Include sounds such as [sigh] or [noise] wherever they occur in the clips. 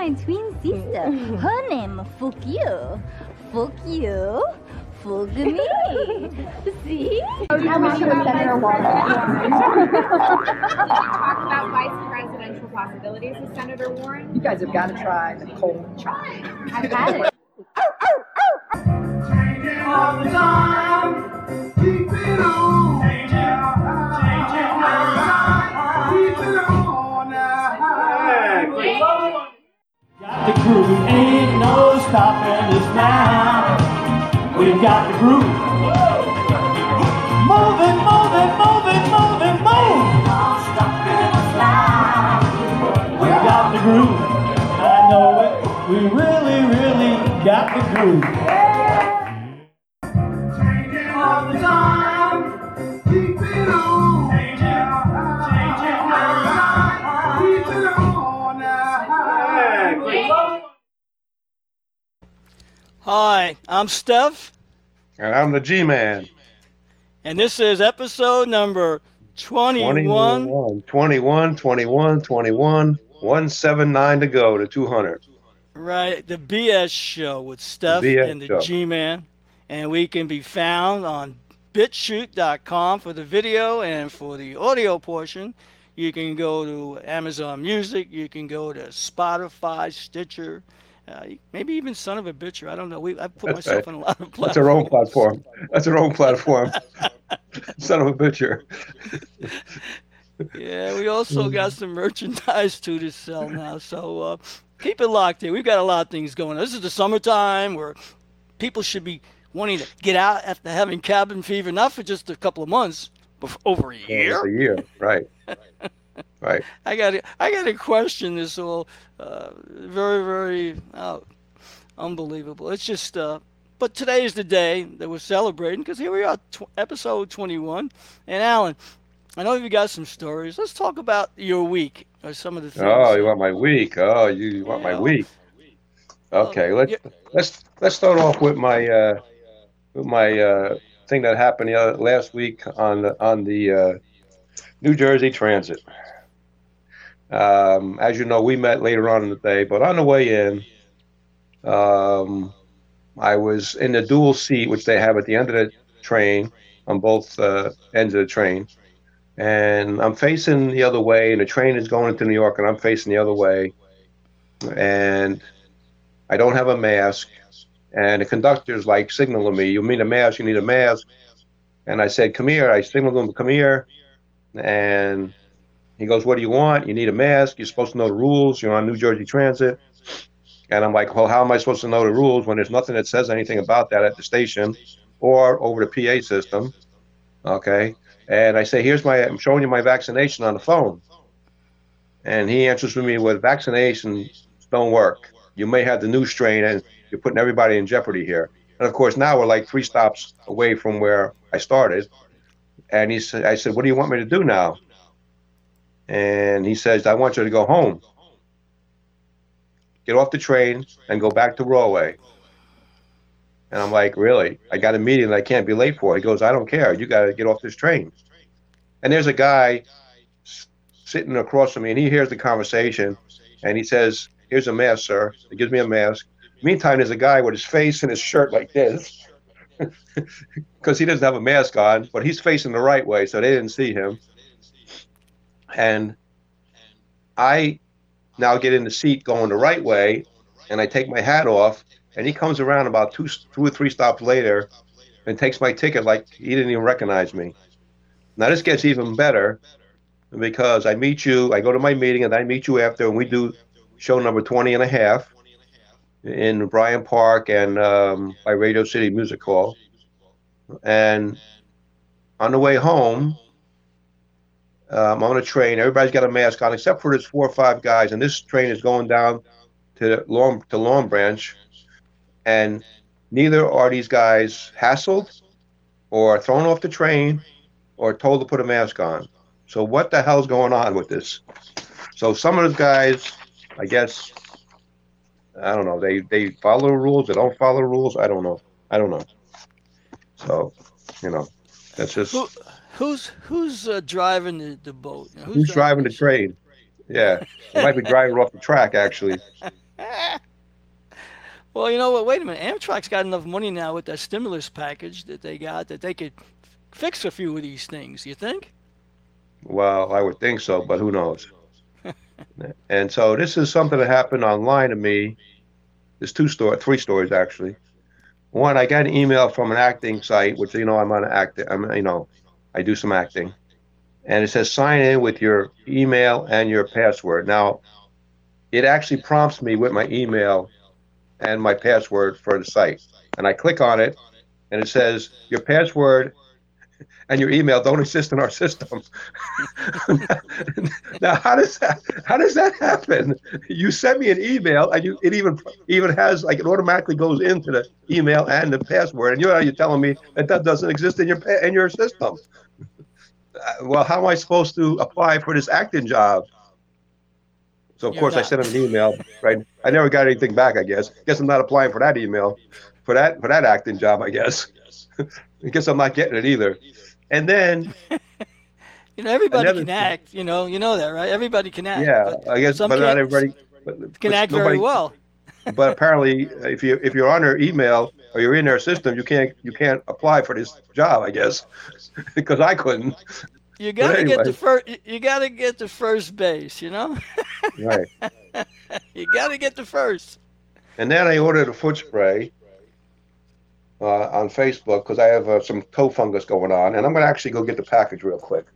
My twin sister. [laughs] Her name Fuck [laughs] you. Fuck you. Fuck me. See? talk about [laughs] vice presidential possibilities with Senator Warren? You guys have got to try the cold chai. I've had it. Got the groove, ain't no stopping us now. We've got the groove. Moving, moving, moving, moving, move. We've got the groove. I know it. We really, really got the groove. I'm Stef, And I'm the G Man. and this is episode number 21. 21, 21, 21, 21, 179 to go to 200. Right, the BS show with Stef BS and the. G Man. And we can be found on bitchute.com for the video and for the audio portion. You can go to Amazon Music, you can go to Spotify, Stitcher, uh, maybe even Son of a Bitcher. I don't know. We I put That's myself right. on a lot of platforms. That's our own platform. That's our own platform. [laughs] Son of a bitcher. [laughs] Yeah, we also Mm. got some merchandise too to sell now. So uh, keep it locked in. We've got a lot of things going on. This is the summertime where people should be wanting to get out after having cabin fever, not for just a couple of months, but for over a year. a year. Right. [laughs] Right. [laughs] I got to, I got to question this all. Uh, very, very oh, unbelievable. It's just. Uh, but today is the day that we're celebrating because here we are, tw- episode 21. And Alan, I know you got some stories. Let's talk about your week or some of the things. Oh, you want my week? Oh, you, you want my week? Okay, let's yeah. let's let's start off with my uh, with my uh, thing that happened the other, last week on the on the uh, New Jersey Transit. Um, as you know, we met later on in the day, but on the way in, um, I was in the dual seat, which they have at the end of the train on both uh, ends of the train, and I'm facing the other way, and the train is going into New York, and I'm facing the other way, and I don't have a mask, and the conductor's like signaling me, "You need a mask? You need a mask?" And I said, "Come here." I signaled him, "Come here," and he goes, "What do you want? You need a mask. You're supposed to know the rules. You're on New Jersey Transit." And I'm like, "Well, how am I supposed to know the rules when there's nothing that says anything about that at the station or over the PA system?" Okay. And I say, "Here's my. I'm showing you my vaccination on the phone." And he answers me with vaccinations don't work. You may have the new strain, and you're putting everybody in jeopardy here. And of course, now we're like three stops away from where I started. And he said, "I said, what do you want me to do now?" And he says, "I want you to go home. Get off the train and go back to Broadway." And I'm like, "Really? I got a meeting that I can't be late for." He goes, "I don't care. You got to get off this train." And there's a guy sitting across from me, and he hears the conversation, and he says, "Here's a mask, sir." He gives me a mask. Meantime, there's a guy with his face in his shirt like this, [laughs] because he doesn't have a mask on, but he's facing the right way, so they didn't see him. And I now get in the seat going the right way, and I take my hat off, and he comes around about two, two or three stops later, and takes my ticket like he didn't even recognize me. Now this gets even better because I meet you, I go to my meeting, and I meet you after, and we do show number 20 and a half in Bryant Park and um, by Radio City Music Hall. And on the way home, Um, I'm on a train, everybody's got a mask on except for this four or five guys, and this train is going down to Long to Long Branch, and neither are these guys hassled or thrown off the train or told to put a mask on. So what the hell's going on with this? So some of those guys, I guess, I don't know. They they follow rules. They don't follow rules. I don't know. I don't know. So, you know, that's just Who, who's who's uh, driving the, the boat? who's driving the train. Yeah, they might be driving off the track actually. [laughs] Well, you know what? Wait a minute. Amtrak's got enough money now with that stimulus package that they got that they could fix a few of these things. You think? Well, I would think so, but who knows? [laughs] and so this is something that happened online to me. There's two story, three stories actually. One, I got an email from an acting site, which you know I'm on acting. I'm you know, I do some acting, and it says sign in with your email and your password. Now, it actually prompts me with my email and my password for the site, and I click on it, and it says your password and your email don't exist in our system. [laughs] now, how does that how does that happen? You send me an email, and you it even even has like it automatically goes into the email and the password, and you're you're telling me that that doesn't exist in your in your system. Uh, well, how am I supposed to apply for this acting job? So of You're course I sent him an email. Right, I never got anything back. I guess. Guess I'm not applying for that email, for that for that acting job. I guess. [laughs] I guess I'm not getting it either. And then [laughs] You know, everybody can act. You know, you know that, right? Everybody can act. yeah, I guess, but not everybody but, can act nobody, very well. [laughs] But apparently, uh, if you if you're on their email or you're in their system, you can't you can't apply for this job. I guess [laughs] because I couldn't. You got to get the first. You got to get the first base. You know, Right. you got to get the first. And then I ordered a foot spray uh, on Facebook because I have uh, some toe fungus going on, and I'm going to actually go get the package real quick.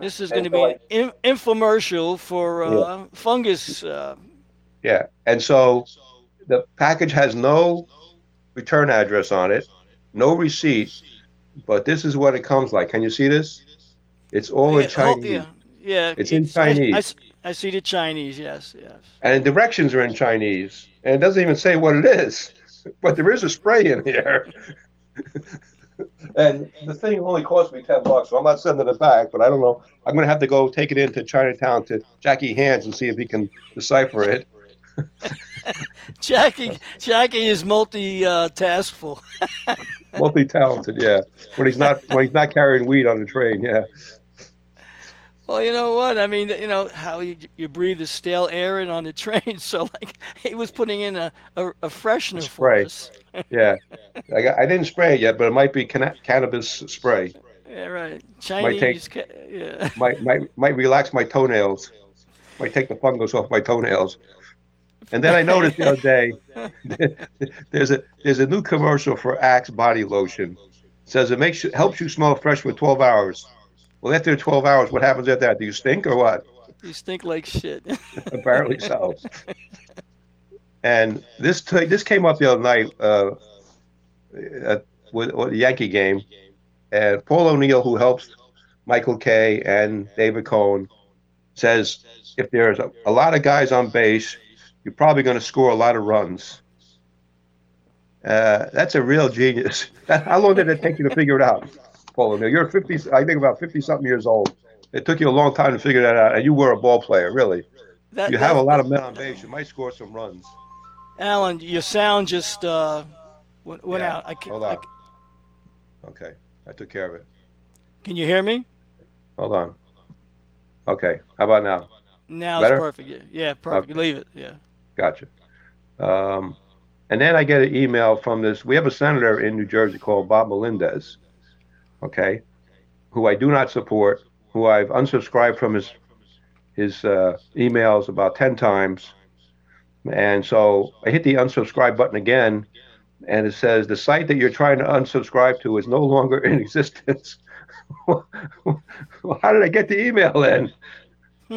This is going to so be an in- infomercial for uh, fungus. Uh, Yeah, and so the package has no return address on it, no receipt, but this is what it comes like. Can you see this? It's all in yeah, oh, Chinese, yeah, yeah. It's in I- I, Chinese. s- I see the Chinese. Yes, yes. and directions are in Chinese, and it doesn't even say what it is, but there is a spray in here. and the thing only cost me ten bucks, so I'm not sending it back. But I don't know. I'm going to have to go take it into Chinatown to Jackie Hands and see if he can decipher it. [laughs] Jackie, Jackie is multi uh, taskful. Multi-talented, yeah. When he's not when he's not carrying weed on the train, yeah. Well, you know what? I mean, you know how you, you breathe the stale air in on the [laughs] train. So, like, he was putting in a, a, a freshener for spray. [laughs] Yeah, I, got, I didn't spray it yet, but it might be canna- cannabis spray. Yeah, right. Might take- Chinese. ca- yeah. [laughs] Might might might relax my toenails. Might take the fungus off my toenails. And then I noticed the other day, there's a there's a new commercial for Axe body lotion. It says it makes you, helps you smell fresh for 12 hours. Well, after 12 hours, what happens after that? Do you stink or what? You stink like shit. [laughs] Apparently so. And this t- this came up the other night uh, at with, with the Yankee game, and Paul O'Neill, who helps Michael Kay and David Cone, says if there's a, a lot of guys on base, you're probably going to score a lot of runs. Uh, that's a real genius. [laughs] How long did it take you to figure it out, Paul O'Neill? You're 50, I think about 50 something years old. It took you a long time to figure that out, and you were a ball player, really. That, You that- have a lot of men on base. You might score some runs. Alan, your sound just uh, went, went Yeah, out. I can, hold I, on. Okay, I took care of it. can you hear me? Hold on. Okay, how about now? Now Better? it's perfect. Yeah, yeah perfect. Okay. Leave it. Yeah. Gotcha. Um, and then I get an email from this. We have a senator in New Jersey called Bob Menendez, okay, who I do not support, who I've unsubscribed from his his uh, emails about ten times, and so I hit the unsubscribe button again, and it says the site that you're trying to unsubscribe to is no longer in existence. well, [laughs] how did I get the email then?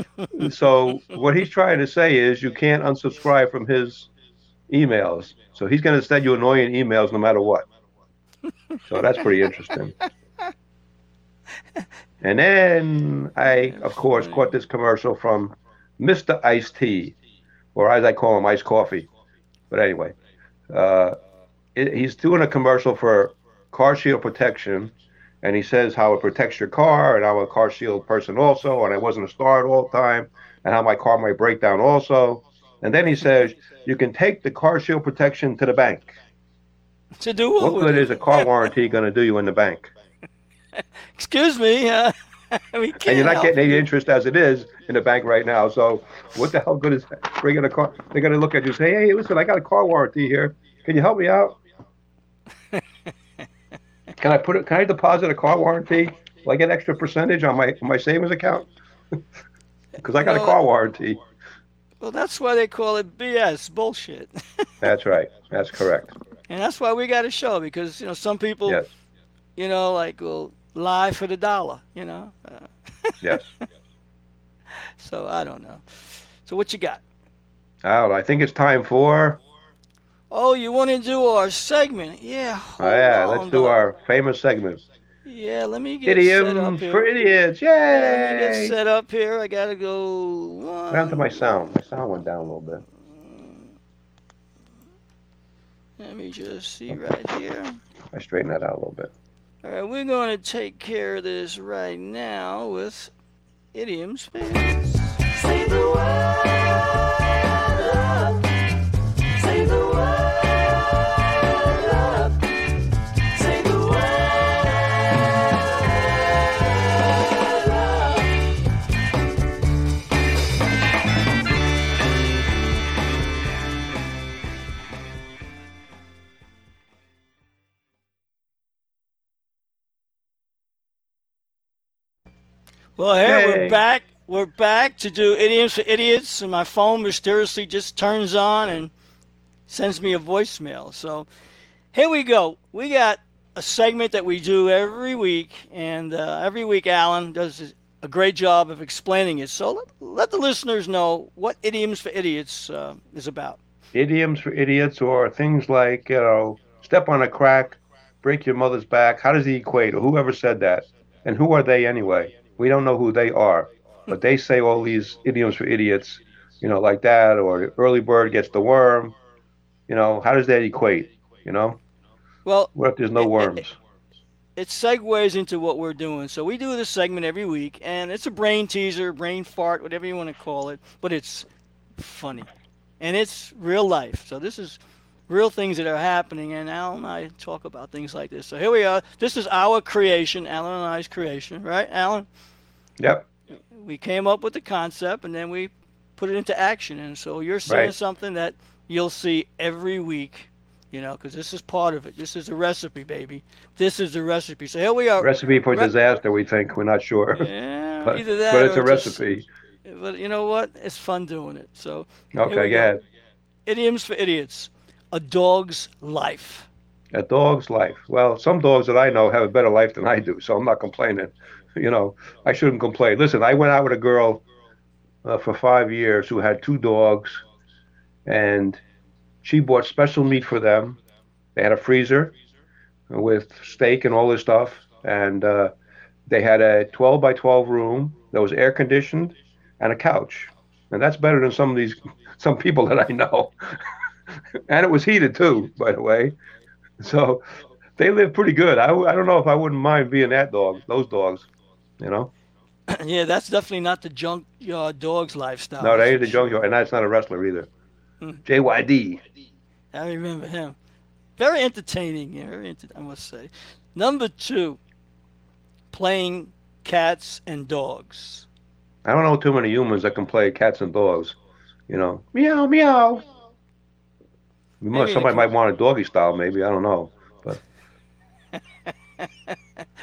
[laughs] so what he's trying to say is you can't unsubscribe from his emails. So he's going to send you annoying emails no matter what. So that's pretty interesting. [laughs] And then I, of course, caught this commercial from Mr. Ice Tea, or as I call him, Ice Coffee. But anyway, uh, it, he's doing a commercial for car shield protection, and he says how it protects your car, and I'm a car shield person also, and I wasn't a star at all the time, and how my car might break down also. And then he says you can take the car shield protection to the bank. To do what? What good is a car warranty going to do you in the bank? [laughs] Excuse me. Uh, [laughs] we can't And you're not getting any interest as it is in the bank right now. So what the hell good is bringing a car? They're going to look at you and say, hey, listen, I got a car warranty here. Can you help me out? [laughs] can I put it? Can I deposit a car warranty? Will I get extra percentage on my my savings account? Because I got a car warranty. Well, that's why they call it BS, bullshit. That's right. That's correct. and that's why we got a show because you know some people, Yes. you know, like will lie for the dollar. You know. Uh, Yes. [laughs] so I don't know. So what you got? Al, I think it's time for. Oh, you want to do our segment? Yeah. Oh, yeah, let's do our famous segment. Yeah, let me get set up Idioms here. for idiots. Yeah, let me get set up here. I gotta go. One, Down to my sound. My sound went down a little bit. Let me just see right here. I straighten that out a little bit. All right, we're going to take care of this right now with idioms. Say the word, Well, here Yay. we're back. We're back to do idioms for idiots, and my phone mysteriously just turns on and sends me a voicemail. So here we go. We got a segment that we do every week, and uh, every week Alan does a great job of explaining it. So let, let the listeners know what idioms for idiots uh, is about. Idioms for idiots, or things like, you know, step on a crack, break your mother's back. How does he equate? Or whoever said that? And who are they anyway? We don't know who they are. But they say all these idioms for idiots, you know, like that, or early bird gets the worm. You know, how does that equate? You know, Well, what if there's no worms? it segues into what we're doing. So we do this segment every week, and it's a brain teaser, brain fart, whatever you want to call it, but it's funny, and it's real life. So this is real things that are happening, and Alan and I talk about things like this. So here we are. This is our creation, Alan and I's creation, right, Alan? Yep. We came up with the concept, and then we put it into action. And so you're saying Right. something that you'll see every week. You know, because this is part of it. This is a recipe, baby. This is the recipe. So here we are. Recipe for Re- disaster, we think. We're not sure. Yeah, [laughs] but, either that but it's or a just- recipe. but you know what? It's fun doing it. So Okay, ahead. idioms for idiots. A dog's life. A dog's life. Well, some dogs that I know have a better life than I do, so I'm not complaining. [laughs] You know, I shouldn't complain. Listen, I went out with a girl uh, for five years who had two dogs, and she bought special meat for them. They had a freezer with steak and all this stuff, and uh, they had a 12 by 12 room that was air conditioned and a couch, and that's better than some of these [laughs] some people that I know. [laughs] [laughs] and it was heated too, by the way. So they live pretty good. I, I don't know if I wouldn't mind being that dog, those dogs, you know. [clears throat] yeah, that's definitely not the junkyard dog's lifestyle. No, they that's ain't the junkyard, and that's not a wrestler either. Hmm. JYD. I remember him. Very entertaining. Yeah, very enter- I must say. Number two, playing cats and dogs. I don't know too many humans that can play cats and dogs. You know, meow meow. You Maybe must, somebody might want a doggy style, maybe. I don't know. But. [laughs]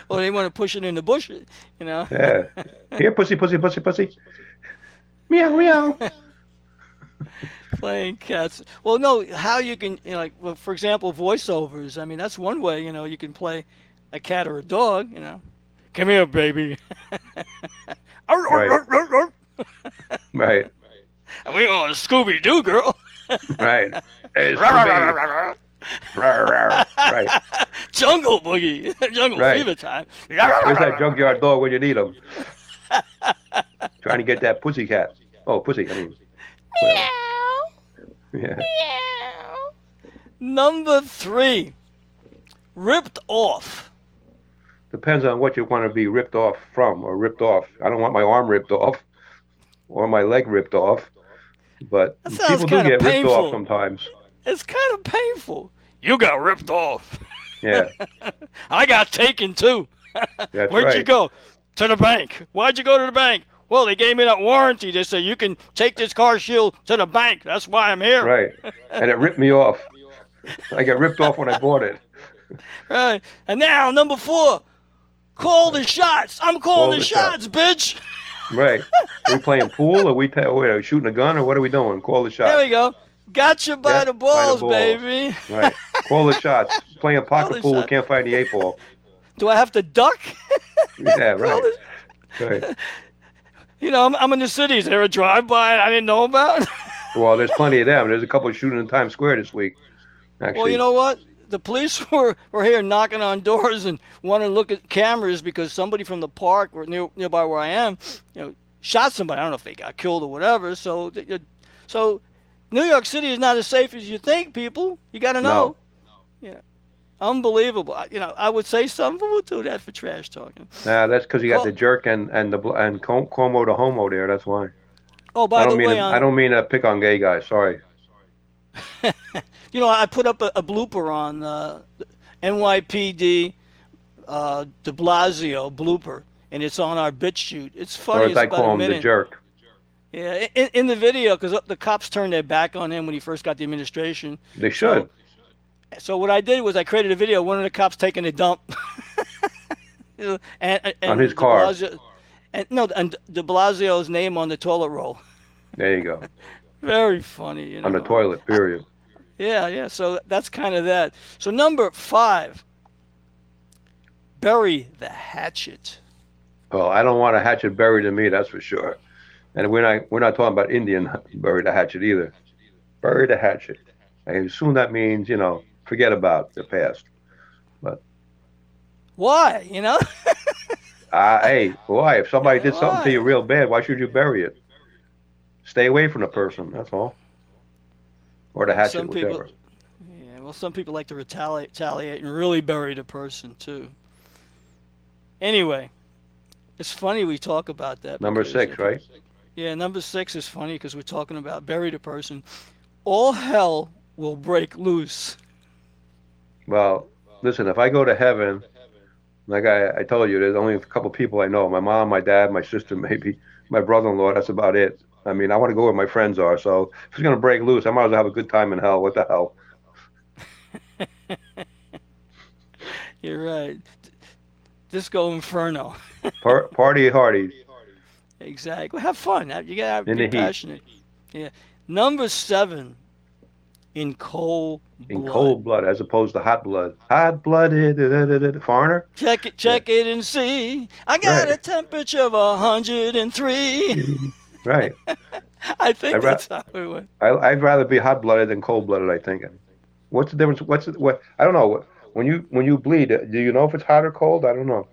Or they want to push it in the bush, you know. Yeah. Here, pussy, pussy, pussy, pussy. Meow meow. [laughs] playing cats. Well, no, how you can, you know, like, well, for example, voiceovers. I mean, that's one way, you know, you can play a cat or a dog, you know. Come here, baby. [laughs] Right. Right, we on Scooby Doo, girl. Right. Hey, Scooby. Rawr, rawr, right. [laughs] jungle boogie, [laughs] jungle Right. fever time. Where's that junkyard dog when you need him? [laughs] Trying to get that pussy cat. Oh, pussy. I mean. Meow. Yeah. Meow. Number three, ripped off. Depends on what you want to be ripped off from or ripped off. I don't want my arm ripped off or my leg ripped off. But people do kinda get ripped off sometimes. It's kind of painful. You got ripped off. [laughs] Yeah, [laughs] I got taken too. that's [laughs] Where'd right. you go? To the bank. Why'd you go to the bank? Well, they gave me that warranty. They said you can take this car shield to the bank. That's why I'm here. Right. And it ripped me off. I got ripped off when I bought it. Right. And now number four, call the shots. I'm calling Call the, the shots, bitch. Right. Are we playing pool or we, wait, are we shooting a gun or what are we doing? Call the shots. There we go. Got you by, the, by the balls, balls. baby. Right. Call the shots. [laughs] Playing pocket pool, shots. can't find the eight ball. Do I have to duck? [laughs] Yeah, right. right. [laughs] You know, I'm, I'm in the city. Is there a drive-by I didn't know about? Well, there's plenty of them. There's a couple shooting in Times Square this week. Actually, well, you know what? The police [laughs] were, were here knocking on doors and wanted to look at cameras because somebody from the park or near, nearby where I am, you know, shot somebody. I don't know if they got killed or whatever. So, so New York City is not as safe as you think, people. You got to know. No. Yeah, unbelievable. I- You know, I would say some people would do that for trash talking. nah, that's because you got Well- the jerk and and the and Cuomo the homo there. That's why. Oh, by I don't mean way, to, uh, I don't mean to pick on gay guys. Sorry. [laughs] You know, I put up a, a blooper on uh, NYPD uh, De Blasio blooper, and it's on our BitChute. It's funny. or as I call him, the jerk. Yeah, in, in the video, because the cops turned their back on him when he first got the administration. They should. So what I did was I created a video of one of the cops taking a dump. [laughs] And, and, On his car. Blasio- and no, and De Blasio's name on the toilet roll. There you go. [laughs] Very funny. You know? On the toilet. [laughs] Period. Yeah, yeah. So that's kind of that. So number five, bury the hatchet. Well, I don't want a hatchet buried in me. That's for sure. And we're not we're not talking about Indian [laughs] bury the hatchet either. Bury the hatchet. I assume that means you know forget about the past. But why? You know? [laughs] Uh, hey, why? If somebody did something Why? to you real bad, why should you bury it? Stay away from the person. That's all. Or the hatchet, Some people- whichever. yeah. Well, some people like to retaliate, retaliate and really bury the person too. Anyway, it's funny we talk about that. Number six, right? Yeah, number six is funny because we're talking about bury the person. All hell will break loose. Well, listen, if I go to heaven, like I, I told you, there's only a couple people I know. My mom, my dad, my sister, [laughs] maybe my brother-in-law. That's about it. I mean, I want to go where my friends are. So if it's gonna break loose, I might as well have a good time in hell. What the hell? [laughs] You're right. Disco Inferno. [laughs] Par- party hardy. Exactly. Have fun. You gotta In be the heat. passionate. Yeah. Number seven, in cold In blood. cold blood, as opposed to hot blood. Hot blooded, eh, da. foreigner. Check it, check it and see. I got Right. a temperature of a hundred and three. [laughs] Right. [laughs] I think I ra- that's how it went. I, I'd rather be hot blooded than cold blooded. I think. What's the difference? What's the, what? I don't know. When you when you bleed, do you know if it's hot or cold? I don't know.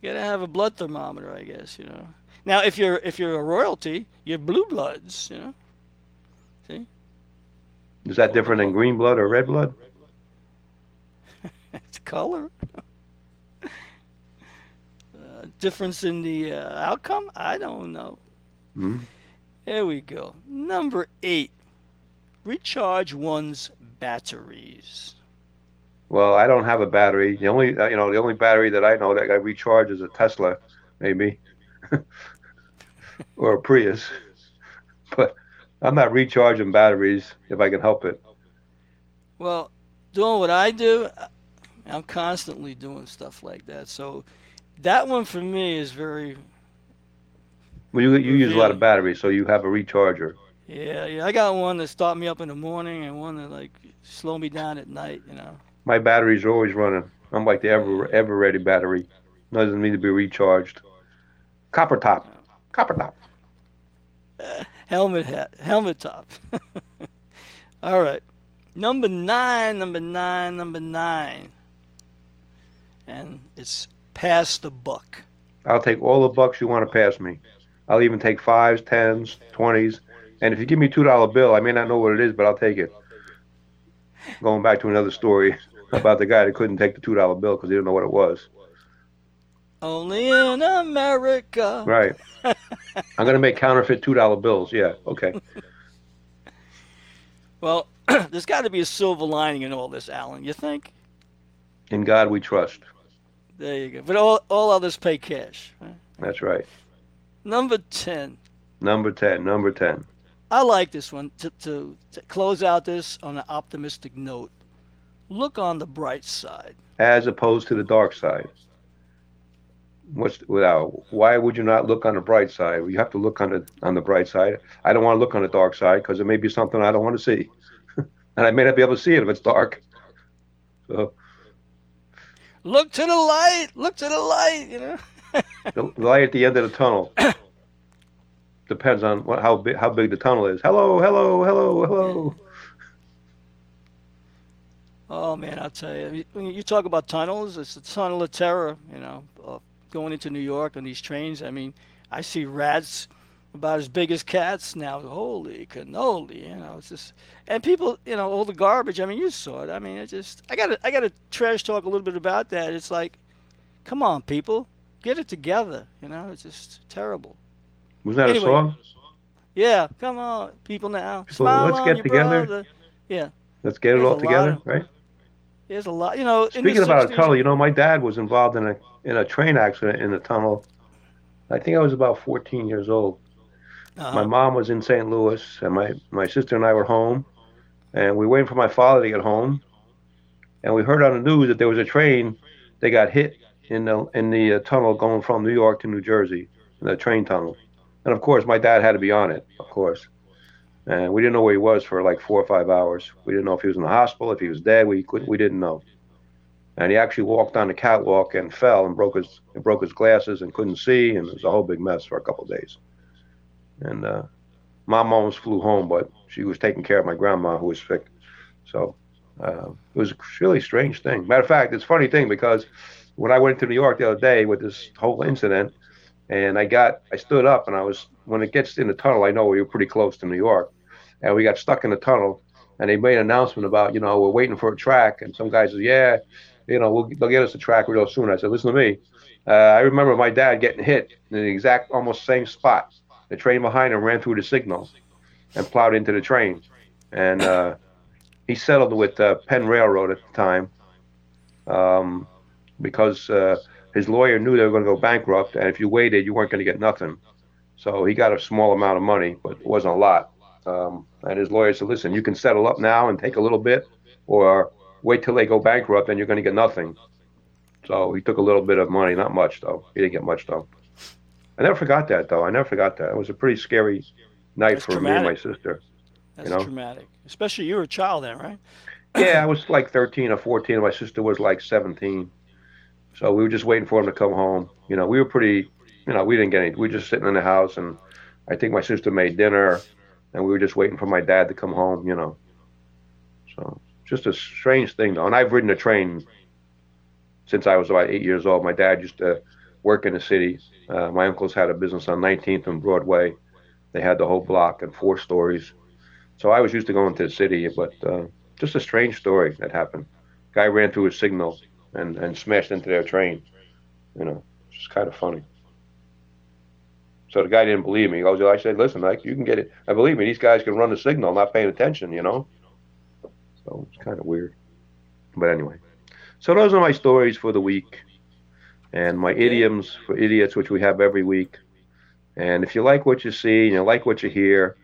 You gotta have a blood thermometer, I guess. You know. Now, if you're if you're a royalty, you're blue bloods. You know. See. Is that different than green blood or red blood? [laughs] It's color. [laughs] uh, difference in the uh, outcome? I don't know. Hmm? There we go. Number eight. Recharge one's batteries. Well, I don't have a battery. The only uh, you know the only battery that I know that I recharge is a Tesla, maybe, [laughs] or a Prius. [laughs] But I'm not recharging batteries if I can help it. Well, doing what I do, I'm constantly doing stuff like that. So that one for me is very Well, you you use a lot of batteries, so you have a recharger. yeah, yeah. I got one that start me up in the morning and one that like slow me down at night, you know. My batteries are always running. I'm like the ever ever ready battery. Doesn't need to be recharged. Copper top, copper top. Uh, helmet hat, helmet top. [laughs] All right. Number nine, number nine, number nine. and it's pass the buck. I'll take all the bucks you want to pass me. I'll even take fives, tens, twenties, and if you give me a two dollar bill, I may not know what it is, but I'll take it. Going back to another story [laughs] about the guy that couldn't take the two dollar bill because he didn't know what it was. Only in America. Right. I'm gonna make counterfeit two dollar bills. Yeah. Okay. [laughs] Well, [clears throat] there's got to be a silver lining in all this, Alan. You think? In God we trust. There you go. But all all others pay cash. Right? That's right. Number ten. Number ten. Number ten. I like this one to, to, to close out this on an optimistic note. Look on the bright side. As opposed to the dark side. What's without? Why would you not look on the bright side? You have to look on the on the bright side. I don't want to look on the dark side because it may be something I don't want to see, [laughs] and I may not be able to see it if it's dark. So Look to the light. Look to the light. You know. The light at the end of the tunnel [coughs] depends on what, how big how big the tunnel is. Hello, hello, hello, hello. Oh man, I'll tell you. When you talk about tunnels, it's the tunnel of terror. You know, uh, going into New York on these trains. I mean, I see rats about as big as cats now. Holy cannoli! You know, it's just and people. You know, all the garbage. I mean, you saw it. I mean, it just. I got to. I got to trash talk a little bit about that. It's like, come on, people, get it together. You know, it's just terrible. Was that Anyway. a song? Yeah, come on, people now. People, Smile let's get together. brother. Yeah, Let's get it There's all together, of- right? there's a lot. You know, Speaking about a tunnel, you know, my dad was involved in a in a train accident in the tunnel. I think I was about 14 years old. uh-huh. My mom was in St. Louis, and my my sister and I were home, and we were waiting for my father to get home, and we heard on the news that there was a train that got hit in the in the uh, tunnel going from New York to New Jersey, in the train tunnel, and of course my dad had to be on it, of course, and we didn't know where he was for like four or five hours. We didn't know if he was in the hospital, if he was dead. We couldn't, we didn't know, and he actually walked on the catwalk and fell and broke his broke his glasses and couldn't see, and it was a whole big mess for a couple of days. And uh, mom almost flew home, but she was taking care of my grandma who was sick. So uh, it was a really strange thing. Matter of fact, it's a funny thing because when I went to New York the other day with this whole incident, and I got, I stood up and I was, when it gets in the tunnel, I know we were pretty close to New York, and we got stuck in the tunnel, and they made an announcement about, you know, we're waiting for a track, and some guy says, yeah, you know, we'll, they'll get us a track real soon. I said, listen to me. Uh, I remember my dad getting hit in the exact, almost same spot. The train behind him ran through the signal and plowed into the train. And uh, he settled with uh, Penn Railroad at the time um, because uh, his lawyer knew they were going to go bankrupt, and if you waited, you weren't going to get nothing. So he got a small amount of money, but it wasn't a lot. Um, and his lawyer said, "Listen, you can settle up now and take a little bit, or wait till they go bankrupt, and you're going to get nothing." So he took a little bit of money, not much though. He didn't get much though. I never forgot that though. I never forgot that. It was a pretty scary night That's for me and my sister. That's you know? traumatic. Especially you were a child then, right? Yeah, I was like 13 or 14, and my sister was like 17. So we were just waiting for him to come home. You know, we were pretty, you know, we didn't get any. We were just sitting in the house, and I think my sister made dinner, and we were just waiting for my dad to come home. You know, so just a strange thing though. And I've ridden a train since I was about eight years old. My dad used to work in the city. Uh, my uncles had a business on 19th and Broadway. They had the whole block and four stories. So I was used to going to the city, but uh, just a strange story that happened. Guy ran through his signal and, and smashed into their train. You know, it's just kind of funny. So the guy didn't believe me. He goes, I said, listen, Mike, you can get it. I believe me, these guys can run the signal, not paying attention, you know? So it's kind of weird. But anyway, so those are my stories for the week and my idioms for idiots, which we have every week. And if you like what you see and you like what you hear,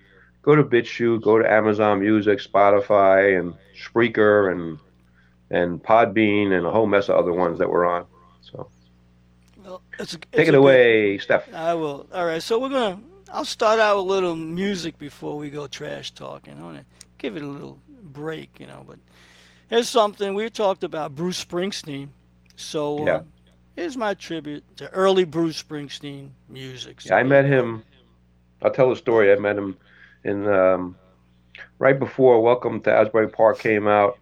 go to BitChute, go to Amazon Music, Spotify, and Spreaker, and and Podbean, and a whole mess of other ones that we're on. So Well, it's a, take it's it a good- away, Stef. I will. All right. So we're gonna. I'll start out with a little music before we go trash talking. I want to give it a little break, you know. But here's something we talked about Bruce Springsteen. So uh, Yeah. here's my tribute to early Bruce Springsteen music. So Yeah, I met him. I'll tell the story. I met him in um, right before Welcome to Asbury Park came out.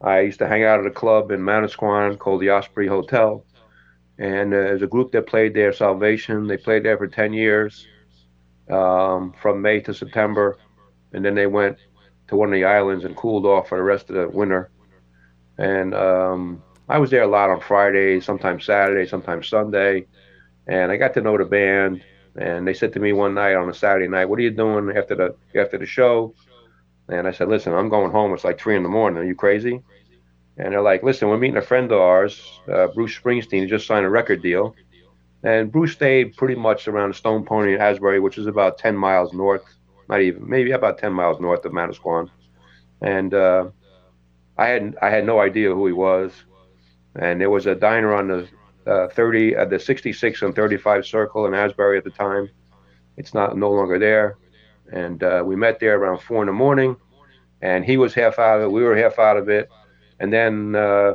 I used to hang out at a club in Manasquan called the Osprey Hotel, and uh, there's a group that played there, Salvation. They played there for ten years, um, from May to September, and then they went to one of the islands and cooled off for the rest of the winter. And um, I was there a lot on Fridays, sometimes Saturday, sometimes Sunday, and I got to know the band. And they said to me one night on a Saturday night, "What are you doing after the after the show?" And I said, "Listen, I'm going home. It's like three in the morning. Are you crazy?" And they're like, "Listen, we're meeting a friend of ours, uh, Bruce Springsteen. He just signed a record deal." And Bruce stayed pretty much around Stone Pony in Asbury, which is about 10 miles north, not even, maybe about 10 miles north of Manasquan. And uh, I had I had no idea who he was. And there was a diner on the uh, 30, uh, the 66 and 35 circle in Asbury at the time. It's not no longer there. And uh, we met there around four in the morning. And he was half out of it. We were half out of it. And then uh,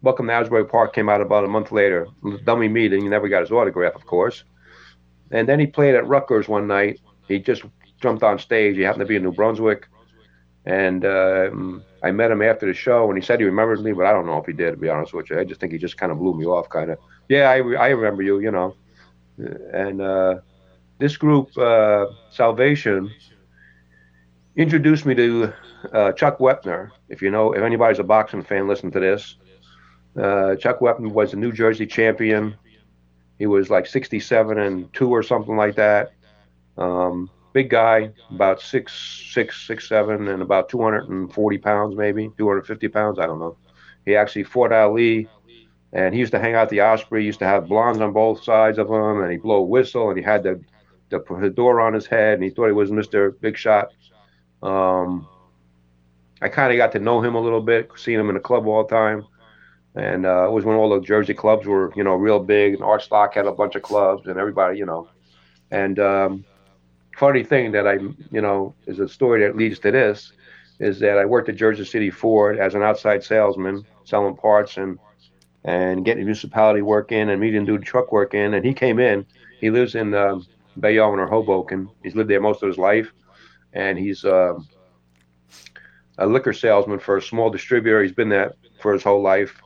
Welcome to Asbury Park came out about a month later. Dummy meeting. He never got his autograph, of course. And then he played at Rutgers one night. He just jumped on stage. He happened to be in New Brunswick. And um, I met him after the show, and he said he remembered me, but I don't know if he did, to be honest with you. I just think he just kind of blew me off, kind of. Yeah, I, I remember you, you know. And uh, this group, uh, Salvation, introduced me to uh, Chuck Wepner. If you know, if anybody's a boxing fan, listen to this. Uh, Chuck Wepner was a New Jersey champion. He was like 67 and two or something like that. Um, big guy, about six, six, six, seven, and about 240 pounds, maybe 250 pounds. I don't know. He actually fought Ali, and he used to hang out the Osprey. He used to have blondes on both sides of him, and he blow a whistle, and he had the the fedora on his head, and he thought he was Mr. Big Shot. Um, I kind of got to know him a little bit, seeing him in the club all the time. And uh, it was when all the Jersey clubs were, you know, real big. And Art Stock had a bunch of clubs, and everybody, you know. And um, funny thing that I, you know, is a story that leads to this, is that I worked at Jersey City Ford as an outside salesman, selling parts and and getting municipality work in and medium duty truck work in. And he came in. He lives in um, Bayonne or Hoboken. He's lived there most of his life, and he's um, a liquor salesman for a small distributor. He's been there for his whole life.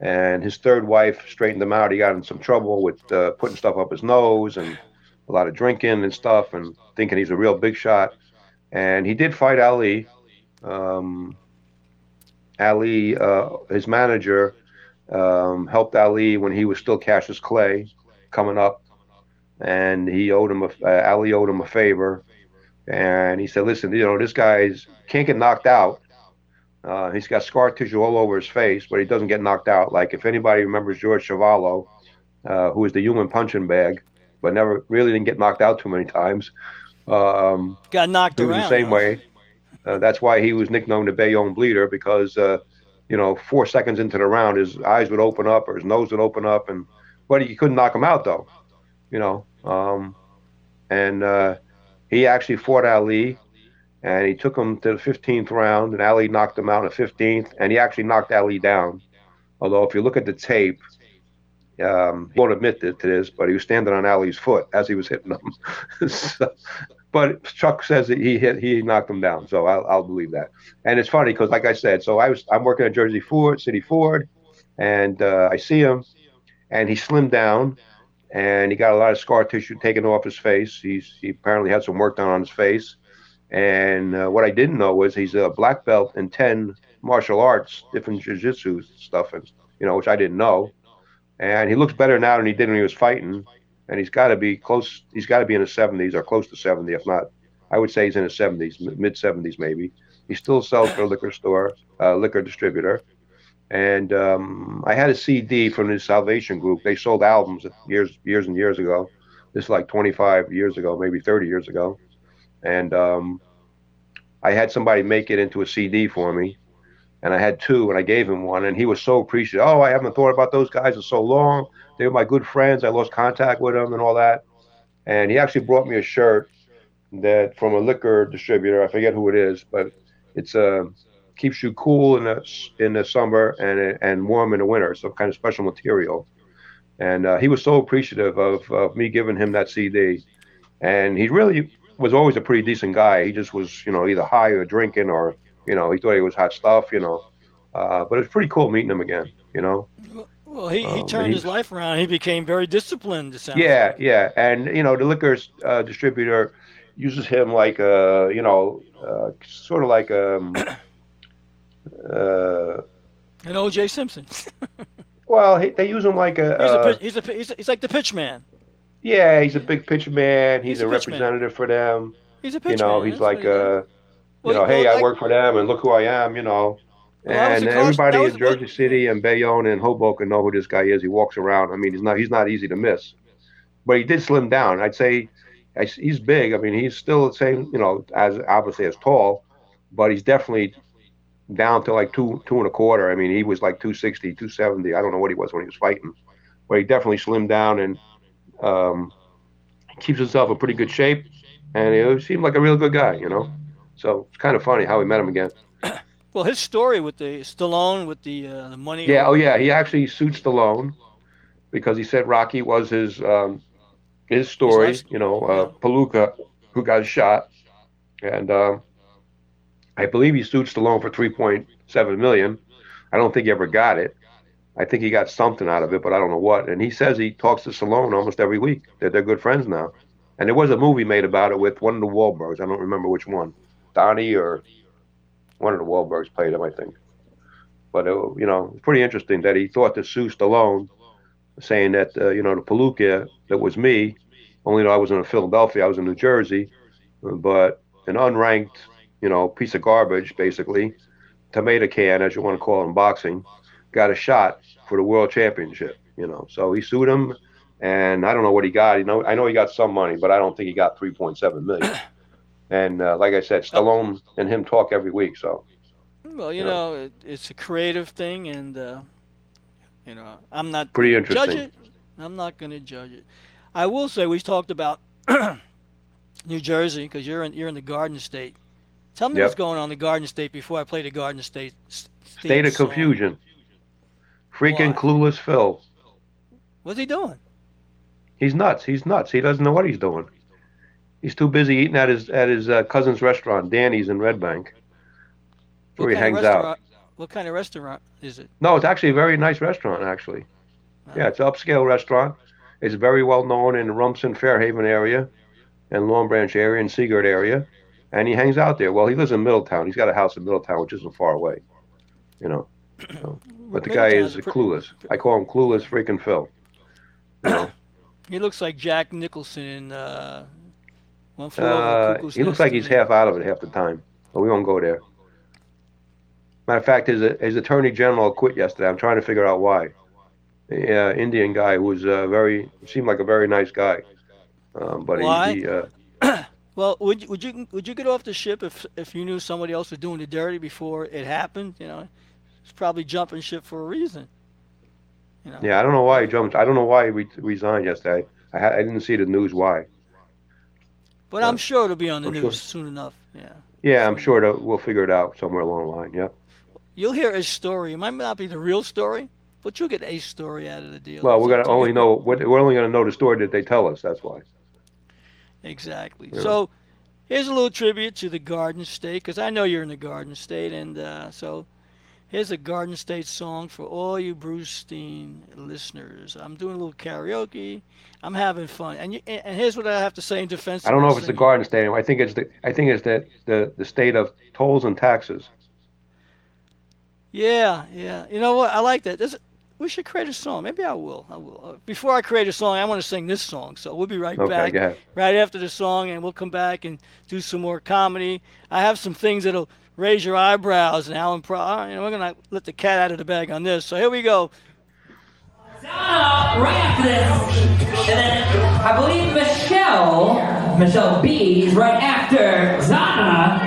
And his third wife straightened him out. He got in some trouble with uh, putting stuff up his nose and a lot of drinking and stuff, and thinking he's a real big shot. And he did fight Ali. Um, Ali, uh, his manager, um, helped Ali when he was still Cassius Clay, coming up, and he owed him a uh, Ali owed him a favor, and he said, "Listen, you know this guy's can't get knocked out. Uh, he's got scar tissue all over his face, but he doesn't get knocked out. Like if anybody remembers George Chuvalo, uh, who was the human punching bag, but never really didn't get knocked out too many times. Um, Got knocked around. the same huh? way. Uh, that's why he was nicknamed the Bayonne Bleeder because, uh, you know, four seconds into the round, his eyes would open up or his nose would open up, and but he couldn't knock him out though, you know. Um, and uh, he actually fought Ali, and he took him to the 15th round, and Ali knocked him out in the 15th, and he actually knocked Ali down. Although if you look at the tape, um, he won't admit to this, but he was standing on Ali's foot as he was hitting him. [laughs] so, but Chuck says that he hit, he knocked him down, so I'll, I'll believe that. And it's funny because, like I said, so I was I'm working at Jersey Ford, City Ford, and uh, I see him, and he slimmed down, and he got a lot of scar tissue taken off his face. He's he apparently had some work done on his face, and uh, what I didn't know was he's a black belt in ten martial arts, different jiu-jitsu stuff, and you know which I didn't know. And he looks better now than he did when he was fighting, and he's got to be close. He's got to be in his 70s or close to 70, if not. I would say he's in his 70s, mid 70s maybe. He still sells for a liquor store, uh, liquor distributor. And um, I had a CD from his Salvation Group. They sold albums years, years and years ago. This is like 25 years ago, maybe 30 years ago. And um, I had somebody make it into a CD for me. And I had two, and I gave him one, and he was so appreciative. Oh, I haven't thought about those guys in so long. They were my good friends. I lost contact with them and all that. And he actually brought me a shirt that from a liquor distributor. I forget who it is, but it's uh, keeps you cool in the in the summer and and warm in the winter. Some kind of special material. And uh, he was so appreciative of, of me giving him that CD. And he really was always a pretty decent guy. He just was, you know, either high or drinking or, you know, he thought he was hot stuff, you know. Uh, but it's pretty cool meeting him again. You know. Well, he, he Um, turned he's- his life around. He became very disciplined. Yeah, like. yeah, and you know the liquor uh, distributor uses him like a you know uh, sort of like um uh And O.J. Simpson. [laughs] well he, they use him like a, he's, a, uh, pitch- he's, a, he's, a, he's like the pitch man. yeah he's a big pitch man he's, He's a a pitch man. representative for them He's a pitch you know man. he's That's like uh Well, you know he- hey well, I work for them and look who I am you know. Well, and everybody in Jersey City and Bayonne and Hoboken know who this guy is. He walks around. I mean, he's not he's not easy to miss. But he did slim down. I'd say I- he's big. I mean, he's still the same, you know, as obviously as tall, but he's definitely down to like two two and a quarter. I mean, he was like 260, 270. I don't know what he was when he was fighting, but he definitely slimmed down and um, keeps himself in pretty good shape. And he seemed like a real good guy, you know. So it's kind of funny how we met him again. [clears throat] Well, his story with the Stallone with the uh, the money. Yeah, oh yeah, he actually sued Stallone because he said Rocky was his um, his story. life- you know, uh, Palooka, who got shot, and um, I believe he sued Stallone for three point seven million. I don't think he ever got it. I think he got something out of it, but I don't know what. And he says he talks to Stallone almost every week. That they're good friends now. And there was a movie made about it with one of the Wahlbergs. I don't remember which one, Donnie or one of the Wahlbergs played him, I think. But it, you know, it's pretty interesting that he thought to sue Stallone, saying that uh, you know the Palooka that was me, only though I was in Philadelphia, I was in New Jersey, but an unranked, you know, piece of garbage, basically, tomato can, as you want to call it in boxing, got a shot for the world championship. You know, so he sued him, and I don't know what he got. You know, I know he got some money, but I don't think he got 3.7 million. [clears throat] And uh, like I said, Stallone and him talk every week, so. Well, you Yeah. know, it, it's a creative thing, and uh, you know, I'm not Pretty gonna Judge it. I'm not going to judge it. I will say we talked about [clears throat] New Jersey because you're in you're in the Garden State. Tell me Yep. what's going on in the Garden State before I play the Garden State. s- State of song. confusion. Freaking Why? clueless Phil. What's he doing? He's nuts. He's nuts. He doesn't know what he's doing. He's too busy eating at his at his uh, cousin's restaurant, Danny's in Red Bank, where he hangs out. What kind of restaurant is it? No, it's actually a very nice restaurant. Actually, yeah, it's an upscale restaurant. It's very well known in the Rumson, Fair Haven area, and Long Branch area, and Sea Girt area, and he hangs out there. Well, he lives in Middletown. He's got a house in Middletown, which isn't far away, you know. So, but the guy is Middletown's a pre- clueless. I call him clueless freaking Phil. You know. [coughs] He looks like Jack Nicholson in uh, One Flew Over Uh, Cuckoo's he looks like he's half out of it half the time, but we won't go there. Matter of fact, his his attorney general quit yesterday. I'm trying to figure out why. Yeah, Indian guy who was uh, very seemed like a very nice guy, um, but Why? he, he uh, Well, would you, would you would you get off the ship if if you knew somebody else was doing the dirty before it happened? You know, it's probably jumping ship for a reason. You know. yeah, I don't know why he jumped. I don't know why he re- resigned yesterday. I, ha- I didn't see the news why. But I'm sure it'll be on the I'm news sure. soon enough. Yeah. Yeah, I'm sure that we'll figure it out somewhere along the line. Yeah. You'll hear a story. It might not be the real story, but you'll get a story out of the deal. Well, we're gonna only know we're only gonna know the story that they tell us. That's why. Exactly. Yeah. So here's a little tribute to the Garden State because I know you're in the Garden State, and uh, so here's a Garden State song for all you Bruce Steen listeners. I'm doing a little karaoke. I'm having fun, and you, and here's what I have to say in defense. I don't know if it's the. Garden State. I think it's the I think it's the the, the state of tolls and taxes. Yeah, yeah. You know what? I like that. There's, we should create a song. Maybe I will. I will. Uh, before I create a song, I want to sing this song. So we'll be right Okay, back. right after the song, and we'll come back and do some more comedy. I have some things that'll raise your eyebrows, and Alan Pro. all right, You know, we're gonna let the cat out of the bag on this. So here we go. Right after this, and then I believe Michelle, Michelle B, is right after Zana.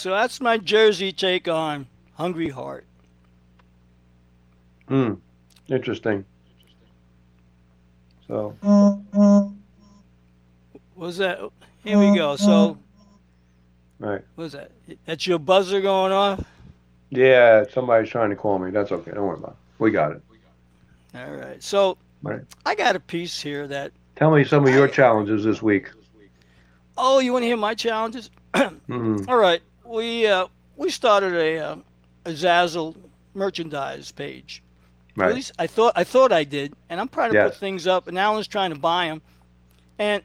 So that's my Jersey take on Hungry Heart. Hmm. Interesting. So Was that? Here we go. So, right. what was that? That's your buzzer going off? Yeah, somebody's trying to call me. That's okay. Don't worry about it. We got it. All right. So, Right. I got a piece here that. Tell me some of your challenges this week. Oh, you want to hear my challenges? hmm All right. We uh, we started a uh, a Zazzle merchandise page. At Right. least I thought I thought I did, and I'm trying to Yes. put things up, and Alan's trying to buy them, and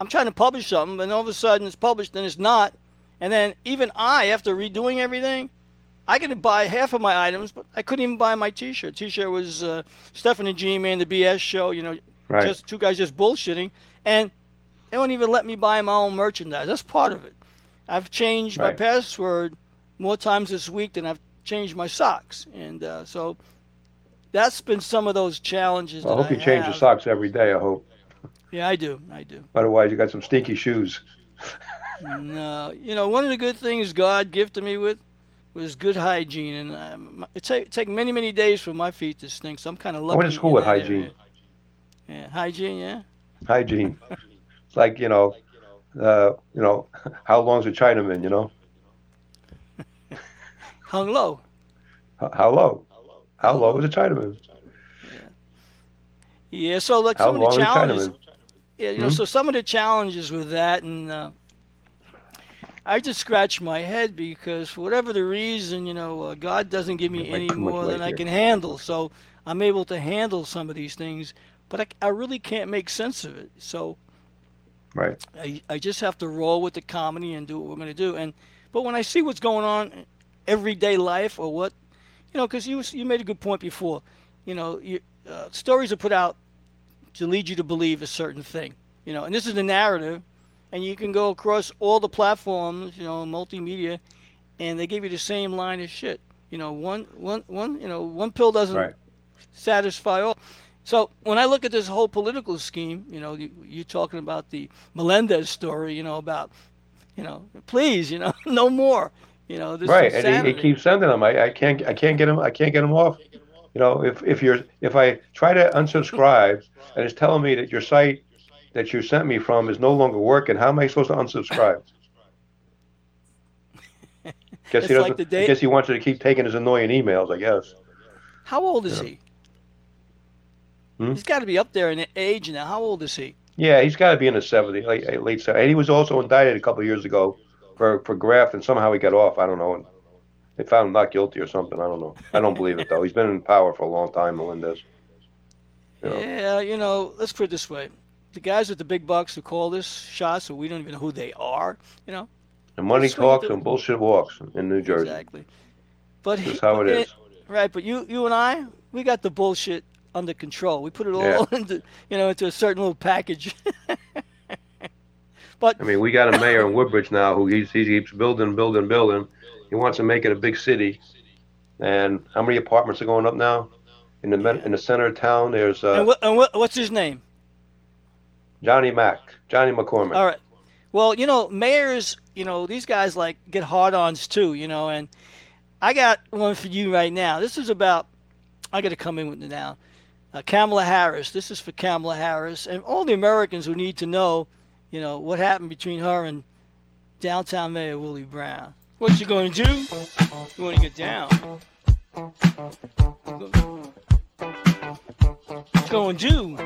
I'm trying to publish something, and all of a sudden it's published and it's not, and then even I, after redoing everything, I could buy half of my items, but I couldn't even buy my T-shirt. T-shirt was uh, Stephanie G Man, the BS show, you know, Right. just two guys just bullshitting, and they won't even let me buy my own merchandise. That's part of it. I've changed my password more times this week than I've changed my socks, and uh, so that's been some of those challenges. Well, I hope you change your socks every day. I hope. Yeah, I do. I do. Otherwise, you got some stinky shoes. No, you know, one of the good things God gifted me with was good hygiene, and um, it take take many many days for my feet to stink. So I'm kind of I lucky. went to school with hygiene. area. Yeah, hygiene. Yeah. Hygiene. it's like you know, uh, you know, [laughs] how long's a Chinaman? You know, [laughs] how low. How low? How low is a Chinaman? Yeah. yeah So like How some of the challenges. Yeah, you know, Hmm? so some of the challenges with that, and uh, I just scratch my head because for whatever the reason, you know, uh, God doesn't give me any more than I can handle. So I'm able to handle some of these things, but I, I really can't make sense of it. So Right. I, I just have to roll with the comedy and do what we're going to do. And but when I see what's going on in everyday life or what, you know, because you you made a good point before, you know, you, uh, stories are put out to lead you to believe a certain thing, you know, and this is the narrative, and you can go across all the platforms, you know, multimedia, and they give you the same line of shit. You know, one one one you know one pill doesn't Right. satisfy all. So when I look at this whole political scheme, you know, you, you're talking about the Menendez story, you know, about, you know, please, you know, [laughs] no more, you know, this right. And he, he keeps sending them. I, I can't. I can't get him. I can't get him off. You know, if if you're if I try to unsubscribe and it's telling me that your site that you sent me from is no longer working, how am I supposed to unsubscribe? [laughs] Guess It's he doesn't. I day- guess he wants you to keep taking his annoying emails. I guess. How old is Yeah. he? Hmm? He's got to be up there in age now. How old is he? Yeah, he's got to be in his 70s, late late 70s. And he was also indicted a couple of years ago for for graft, and somehow he got off. I don't know. And they found him not guilty or something. I don't know. I don't believe it though. He's been in power for a long time, Menendez. You know. Yeah, you know, let's put it this way. The guys with the big bucks who call this shots, so we don't even know who they are, you know? And money talks and bullshit walks in New Jersey. Exactly. But That's how it is. Right, but you you and I, we got the bullshit under control. We put it all Yeah. [laughs] into you know into a certain little package. [laughs] but I mean, we got a mayor in Woodbridge now who he's, he keeps building, building, building. He wants to make it a big city. And how many apartments are going up now? In the men- in the center of town, there's and, uh, what, and what, what's his name? Johnny Mack, Johnny McCormick. All right. Well, you know, mayors, you know, these guys like get hard-ons too, you know, and I got one for you right now. This is about I got to come in with it now. Uh, Kamala Harris. This is for Kamala Harris and all the Americans who need to know, you know, what happened between her and downtown Mayor Willie Brown. What you going to do? You want to get down? What you going to do,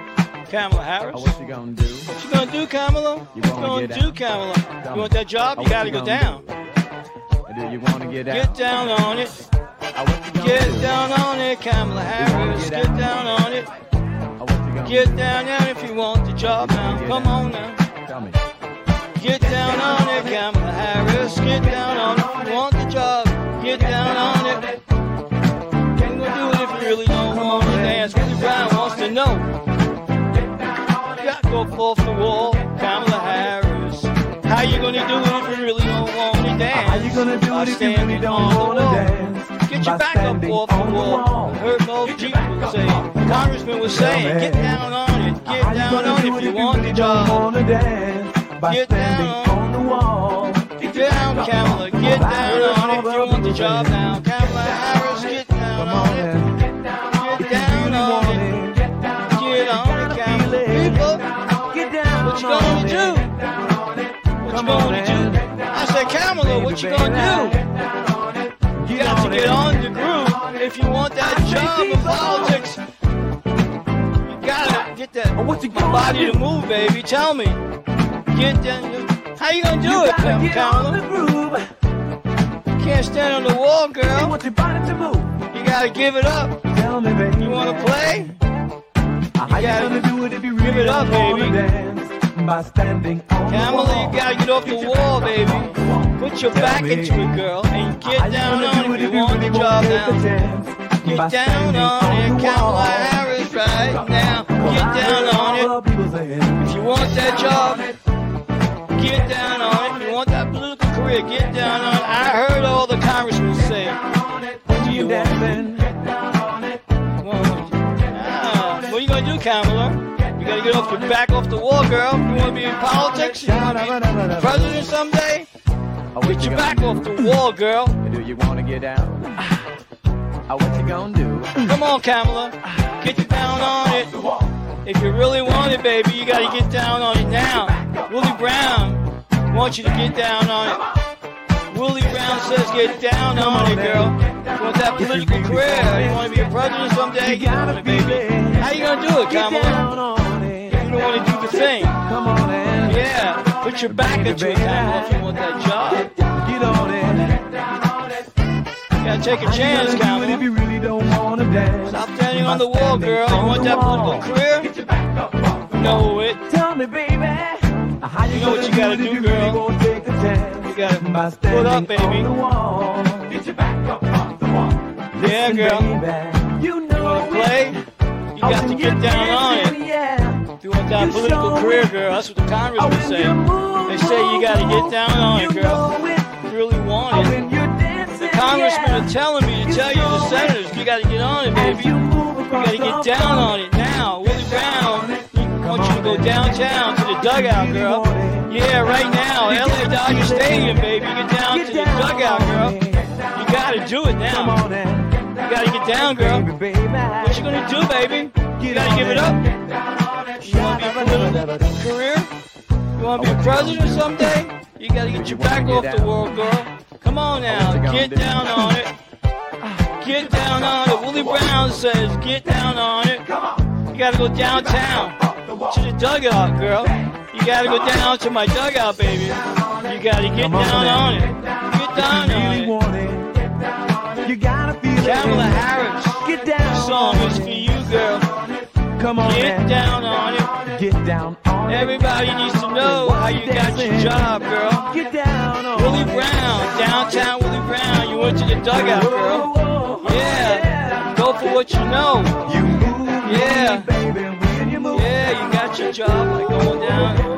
Kamala Harris? Oh, what you gonna do? What you gonna do, Kamala? You What wanna you get gonna do, down? Kamala? You want that job? Oh, You gotta go down. Do you wanna get down? Get down on it. Oh, what you gonna Get down on it, Kamala Harris. get down on it. What you gonna Get down there if you want the job now. Come on now. Get down on it, Kamala Harris. Get down on it if you want the job. Get down on it. Ain't gonna do it if you really don't want to dance. Willie Brown wants to know. You got to go off the wall, Kamala Harris. How you gonna do it if you really don't want to dance? How you gonna do it if you really don't wanna wall. dance? Get your back up off the wall. I heard those people saying, Congressman was saying, get down on it, get down on it if you want the job. wanna dance? By Get down. on the wall. Get down, Kamala. Get down on it. If you want the job now. Kamala Harris, get down on it. Get down on it. Get down on it, Get down Kamala. People, get down. What you gonna do? What you gonna do? I said, Kamala, what you gonna do? You to get on the groove if you want that job in politics. You gotta get that body to move, baby. Tell me. Get down. How you gonna do it, Kamala? Can't stand on the wall, girl. You gotta give it up. You wanna play? You gotta do it if you really give it up, baby. By standing on Kamala, you gotta get off the wall, baby. Put your back into it, girl, and get down on it if you want the job now. Get down on it, Kamala Harris, right now. Get down on it. If you want that job, get down on it. If you want that political career, get down on it. I heard all the congressmen say, what do you want? Ah, what are you gonna do, Kamala? You gotta get off your back off the wall, girl. You wanna be in politics? You wanna be president someday? Get your back off the wall, girl. Do you want to get down? Ah, what you gonna do? Come on, Kamala. Get you down on it. If you really want it, baby, you gotta get down on it now. Willie Brown wants you to get down on it. Willie Brown says get down on it, girl. You want that political career? You want to be a president someday? Get on it, baby. How you gonna do it, Kamala? You don't want to do the thing. Come on and Yeah, put your back into it, Kamala, if you want that job. get on it. You gotta take a chance, If you really don't wanna dance, Stop standing on the wall, girl. You want that political career? Know it. tell me, baby, how you You know what you gotta do it do, you really girl. gonna take a chance? You gotta By put up, baby. on the wall. Yeah, girl. baby, you know wanna play? You oh, got to get down on it. If you want that political career, girl, that's what the congressmen say. They say you gotta get down on it, girl. If you really want it. The congressmen are telling me to tell you, the senators, you gotta get on it, baby. You gotta get down on it now. Willie Brown wants you to go downtown to the dugout, girl. Yeah, right now, LA Dodger Stadium, baby. Get down to the dugout, girl. You gotta do it now. You gotta get down, girl. What you gonna do, baby? You gotta give it up. You wanna be a political career? You wanna be president someday? You gotta get your back off the wall, girl. Come on now, get down on it. Get down on it. Willie Brown says, get down on it. You gotta go downtown to the dugout, girl. You gotta go down to my dugout, baby. You gotta get down on it. Get down on it. You gotta feel it. Kamala. Harris, Get this down. song is for you, girl. Come on, Get man. down on it. Get down on it. Everybody needs to know how you got your job, girl. Get down on Willie. Brown, downtown Willie Brown. You went to the dugout, girl. Yeah, go for what you know. You move, Yeah. baby, when you move. Yeah, you got your job by going down.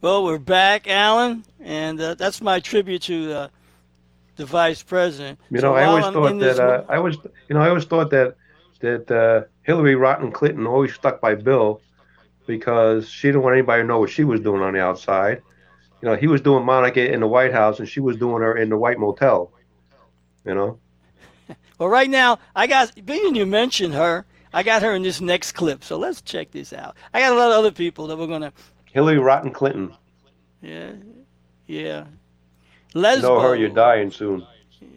Well, we're back, Alan, and uh, that's my tribute to uh, the vice president. You So know, I always I'm thought that uh, I was, you know, I always thought that that uh, Hillary Rotten Clinton always stuck by Bill because she didn't want anybody to know what she was doing on the outside. You know, he was doing Monica in the White House, and she was doing her in the White Motel. You know, [laughs] Well, right now, I got, being you mentioned her, I got her in this next clip. So let's check this out. I got a lot of other people that we're going to, Hillary Rotten Clinton. yeah, yeah. You Lesbo. know her, you're dying soon.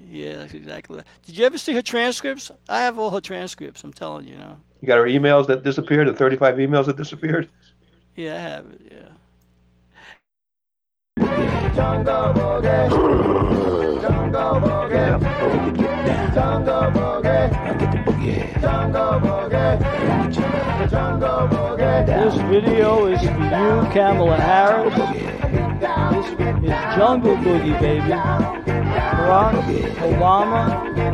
Yeah, that's exactly that. Did you ever see her transcripts? I have all her transcripts, I'm telling you now. You got her emails that disappeared, the 35 emails that disappeared. Yeah, I have it, yeah. Jungle boogie. Jungle boogie. Jungle boogie. Get the boogie. Jungle boogie. This video is for you, Kamala Harris. This is Jungle Boogie, baby. Barack Obama,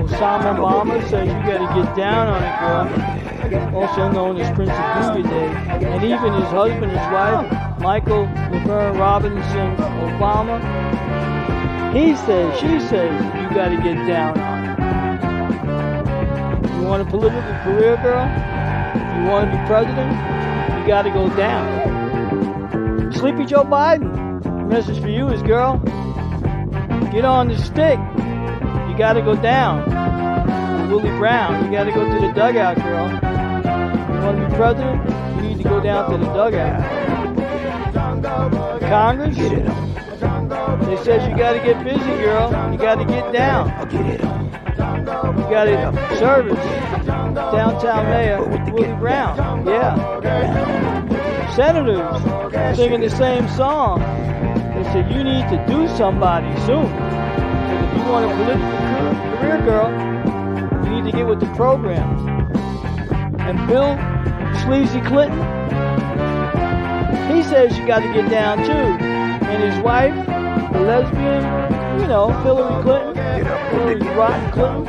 Osama Obama says you gotta get down on it, girl. Also known as Prince of Boogie Day. And even his husband, his wife, Michael Laverne Robinson Obama, he says, she says, you gotta get down on it. You want a political career, girl? You want to be president, you gotta go down. Sleepy Joe Biden, message for you is, girl, get on the stick. You gotta go down. Willie Brown, you gotta go to the dugout, girl. You want to be president? You need to go down to the dugout. Congress, they says you gotta get busy, girl. You gotta get down. You gotta service. Downtown Mayor Willie Brown. Yeah. Senators singing the same song. They said you need to do somebody soon. Because if you want a political career, girl, you need to get with the program. And Bill Sleazy Clinton, he says you got to get down too. And his wife, a lesbian, you know, Hillary Clinton, Hillary Clinton,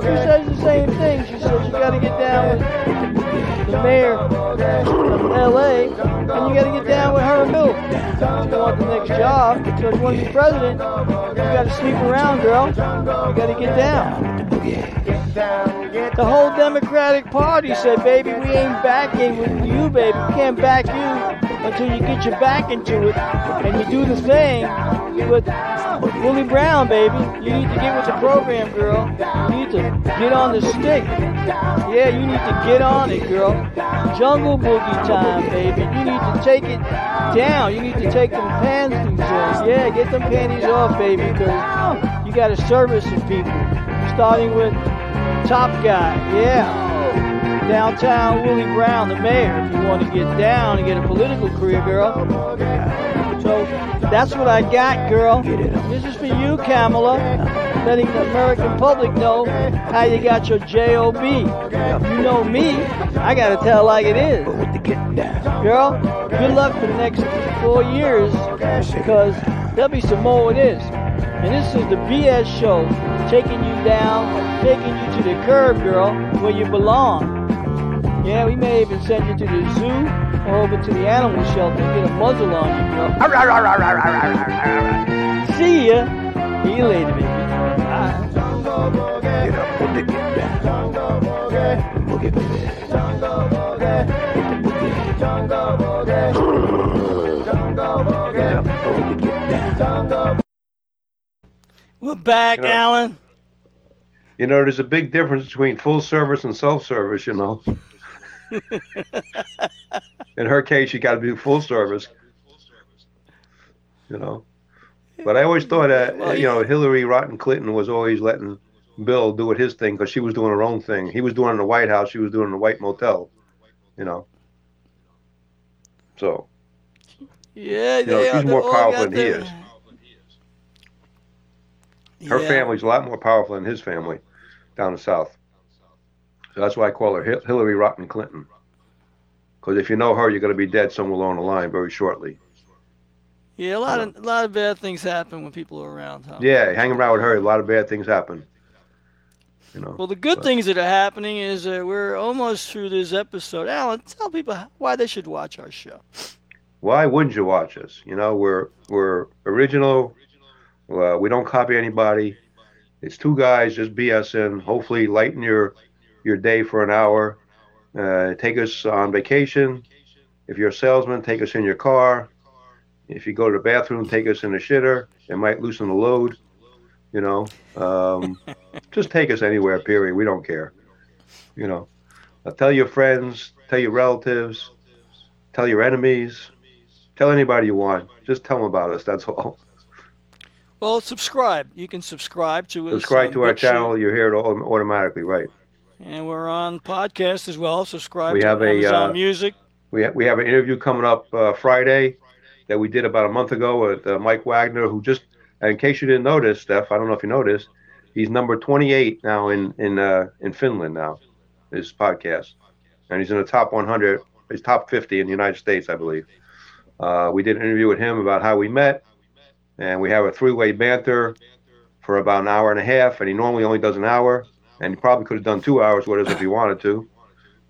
she says the same thing. She says you got to get down with the mayor of L.A. and you got to get down with her Bill. If you want the next job, so if you want to be president, you got to sleep around, girl. You got to get down. The whole Democratic Party said, baby, we ain't backing with you, baby. We can't back you until you get your back into it and you do the thing with Willie Brown, baby. You need to get with the program, girl. You need to get on the stick. Yeah, you need to get on it, girl. Jungle boogie time, baby. You need to take it down. You need to take them panties off. Yeah, get them panties off, baby, because you got to service some people. Starting with top guy, yeah. Downtown Willie Brown, the mayor, if you want to get down and get a political career, girl. So that's what I got, girl. This is for you, Kamala. Letting the American public know how you got your job. You know me. I gotta tell like it is. Girl, good luck for the next four years because there'll be some more of this. And this is the BS show, taking you down, taking you to the curb, girl, where you belong. Yeah, we may even send you to the zoo over to the animal shelter and get a muzzle on you, girl. See ya. See you later, baby. Bye. Get up, put the get down. Boogie, baby. Hit the boogie. Jungle boogie. Get up, put the get down. We're back, You know- Alan. You know, there's a big difference between full service and self service, you know. [laughs] In her case, you got to do full service. You know. But I always thought that, Well, you know, Hillary Rotten Clinton was always letting Bill do it his thing because she was doing her own thing. He was doing it in the White House, she was doing it in the White Motel, you know. So, Yeah, you know, they are- she's more powerful than he is. Her Yeah. family's a lot more powerful than his family down the South. So that's why I call her Hillary Rotten Clinton. Because if you know her, you're going to be dead somewhere along the line very shortly. Yeah, a lot of a lot of bad things happen when people are around. Huh? Yeah, hang around with her, a lot of bad things happen. You know. Well, the good But- things that are happening is uh, we're almost through this episode. Alan, tell people why they should watch our show. Why wouldn't you watch us? You know, we're we're original. Uh, we don't copy anybody. It's two guys just BSing. Hopefully, lighten your your day for an hour. Uh, take us on vacation. If you're a salesman, take us in your car. If you go to the bathroom, take us in the shitter. It might loosen the load. You know, um, [laughs] just take us anywhere. Period. We don't care. You know, uh, tell your friends, tell your relatives, tell your enemies, tell anybody you want. Just tell them about us. That's all. Well, subscribe. You can subscribe to us. Subscribe to our channel. You hear it all automatically, right? And we're on podcast as well. Subscribe We to have a, uh, Music. We ha- we have an interview coming up uh, Friday that we did about a month ago with uh, Mike Wagner, who just, in case you didn't notice, Steph, I don't know if you noticed, he's number 28 now in in uh, in Finland now. His podcast, and he's in the top 100. He's top 50 in the United States, I believe. Uh, we did an interview with him about how we met, and we have a three-way banter for about an hour and a half. And he normally only does an hour, and he probably could have done two hours with us if he wanted to.